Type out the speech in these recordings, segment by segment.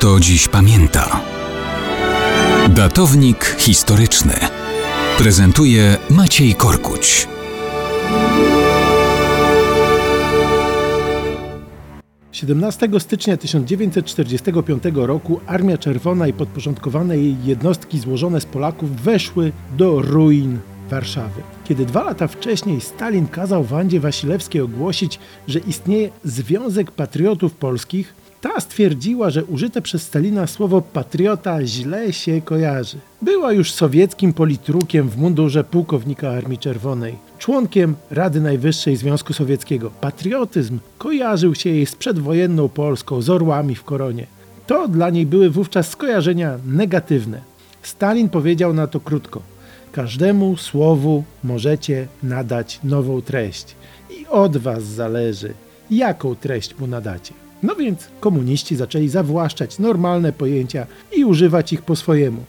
kto dziś pamięta. Datownik historyczny prezentuje Maciej Korkuć. Siedemnastego stycznia 1945 roku Armia Czerwona i podporządkowane jej jednostki złożone z Polaków weszły do ruin Warszawy. Kiedy dwa lata wcześniej Stalin kazał Wandzie Wasilewskiej ogłosić, że istnieje Związek Patriotów Polskich, ta stwierdziła, że użyte przez Stalina słowo patriota źle się kojarzy. Była już sowieckim politrukiem w mundurze pułkownika Armii Czerwonej, członkiem Rady Najwyższej Związku Sowieckiego. Patriotyzm kojarzył się jej z przedwojenną Polską, z orłami w koronie. To dla niej były wówczas skojarzenia negatywne. Stalin powiedział na to krótko: Każdemu słowu możecie nadać nową treść i od was zależy, jaką treść mu nadacie. No więc komuniści zaczęli zawłaszczać normalne pojęcia i używać ich po swojemu.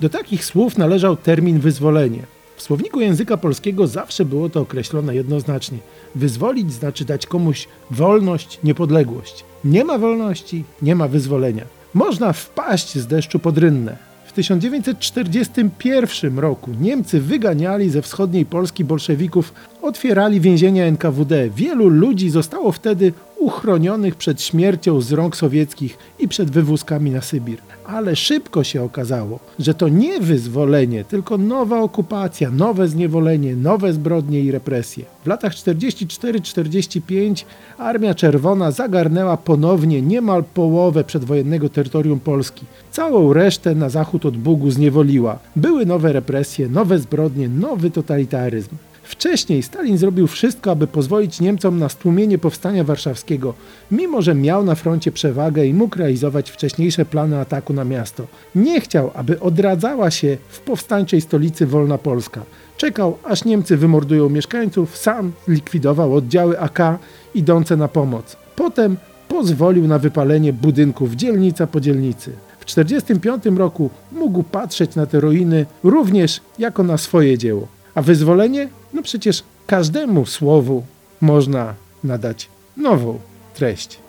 Do takich słów należał termin wyzwolenie. W słowniku języka polskiego zawsze było to określone jednoznacznie. Wyzwolić znaczy dać komuś wolność, niepodległość. Nie ma wolności, nie ma wyzwolenia. Można wpaść z deszczu pod rynnę. W 1941 roku Niemcy wyganiali ze wschodniej Polski bolszewików, otwierali więzienia NKWD. Wielu ludzi zostało wtedy uchronionych przed śmiercią z rąk sowieckich i przed wywózkami na Sybir. Ale szybko się okazało, że to nie wyzwolenie, tylko nowa okupacja, nowe zniewolenie, nowe zbrodnie i represje. W latach 44-45 Armia Czerwona zagarnęła ponownie niemal połowę przedwojennego terytorium Polski. Całą resztę na zachód od Bugu zniewoliła. Były nowe represje, nowe zbrodnie, nowy totalitaryzm. Wcześniej Stalin zrobił wszystko, aby pozwolić Niemcom na stłumienie powstania warszawskiego, mimo że miał na froncie przewagę i mógł realizować wcześniejsze plany ataku na miasto. Nie chciał, aby odradzała się w powstańczej stolicy wolna Polska. Czekał, aż Niemcy wymordują mieszkańców, sam likwidował oddziały AK idące na pomoc. Potem pozwolił na wypalenie budynków dzielnica po dzielnicy. W 1945 roku mógł patrzeć na te ruiny również jako na swoje dzieło. A wyzwolenie? No przecież każdemu słowu można nadać nową treść.